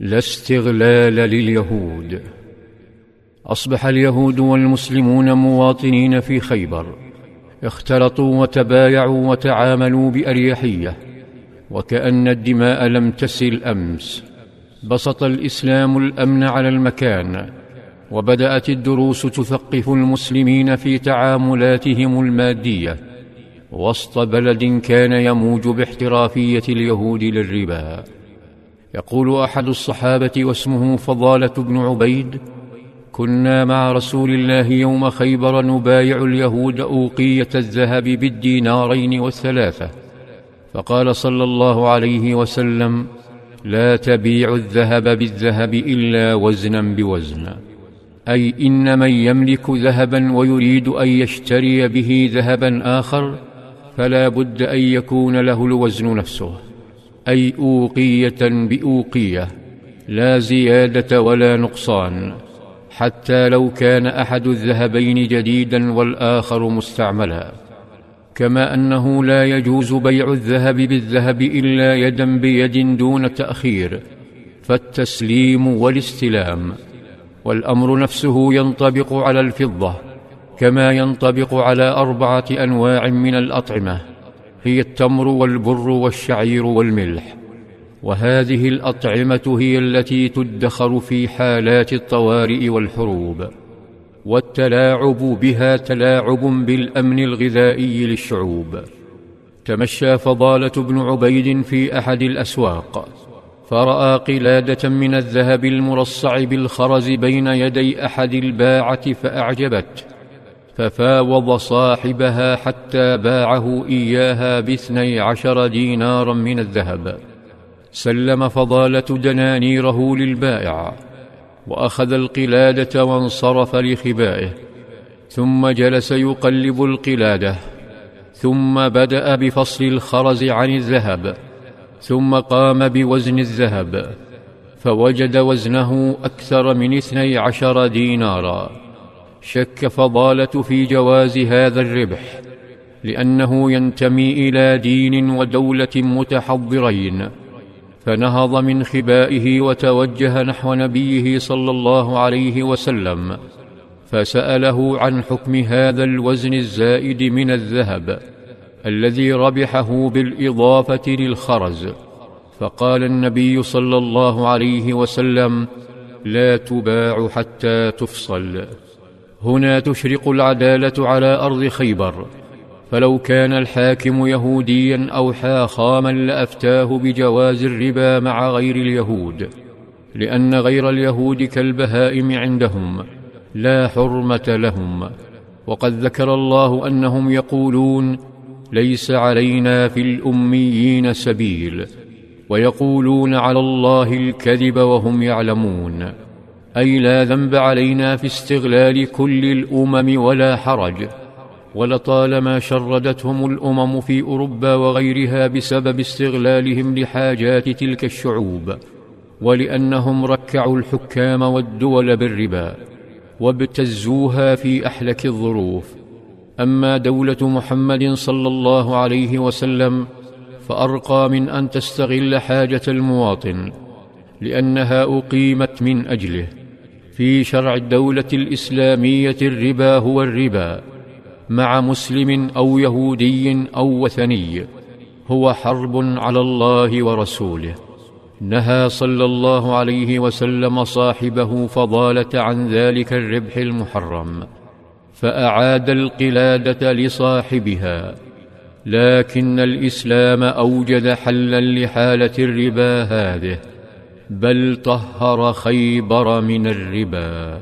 لا استغلال لليهود. أصبح اليهود والمسلمون مواطنين في خيبر. اختلطوا وتبايعوا وتعاملوا بأريحية وكأن الدماء لم تسل أمس. بسط الإسلام الأمن على المكان وبدأت الدروس تثقف المسلمين في تعاملاتهم المادية. وسط بلد كان يموج باحترافية اليهود للربا. يقول أحد الصحابة واسمه فضالة بن عبيد كنا مع رسول الله يوم خيبر نبايع اليهود أوقية الذهب بالدينارين والثلاثة. فقال صلى الله عليه وسلم لا تبيع الذهب بالذهب إلا وزنا بوزن أي إن من يملك ذهبا ويريد أن يشتري به ذهبا آخر فلا بد أن يكون له الوزن نفسه. أي أوقية بأوقية لا زيادة ولا نقصان حتى لو كان أحد الذهبين جديدا والآخر مستعملا. كما أنه لا يجوز بيع الذهب بالذهب إلا يدا بيد دون تأخير فالتسليم والاستلام. والأمر نفسه ينطبق على الفضة كما ينطبق على أربعة أنواع من الأطعمة. هي التمر والبر والشعير والملح. وهذه الأطعمة هي التي تدخر في حالات الطوارئ والحروب. والتلاعب بها تلاعب بالأمن الغذائي للشعوب. تمشى فضالة بن عبيد في أحد الأسواق. فرأى قلادة من الذهب المرصع بالخرز بين يدي أحد الباعة فأعجبته. ففاوض صاحبها حتى باعه إياها باثني عشر دينارا من الذهب. سلم فضالة دنانيره للبائع وأخذ القلادة وانصرف لخبائه ثم جلس يقلب القلادة ثم بدأ بفصل الخرز عن الذهب ثم قام بوزن الذهب فوجد وزنه أكثر من اثني عشر دينارا. شك فضالة في جواز هذا الربح لأنه ينتمي إلى دين ودولة متحضرين. فنهض من خبائه وتوجه نحو نبيه صلى الله عليه وسلم فسأله عن حكم هذا الوزن الزائد من الذهب الذي ربحه بالإضافة للخرز. فقال النبي صلى الله عليه وسلم لا تباع حتى تفصل هنا تشرق العدالة على أرض خيبر. فلو كان الحاكم يهوديا أو حاخاما لأفتاه بجواز الربا مع غير اليهود لأن غير اليهود كالبهائم عندهم لا حرمة لهم. وقد ذكر الله أنهم يقولون ليس علينا في الأميين سبيل. ويقولون على الله الكذب وهم يعلمون. أي لا ذنب علينا في استغلال كل الأمم ولا حرج. ولطالما شردتهم الأمم في أوروبا وغيرها بسبب استغلالهم لحاجات تلك الشعوب ولأنهم ركعوا الحكام والدول بالربا وابتزوها في أحلك الظروف. أما دولة محمد صلى الله عليه وسلم فأرقى من أن تستغل حاجة المواطن لأنها أقيمت من أجله. في شرع الدولة الإسلامية الربا هو الربا مع مسلم أو يهودي أو وثني هو حرب على الله ورسوله. نهى صلى الله عليه وسلم صاحبه فضالة عن ذلك الربح المحرم فأعاد القلادة لصاحبها. لكن الإسلام أوجد حلا لحالة الربا هذه. بل طهر خيبر من الربا.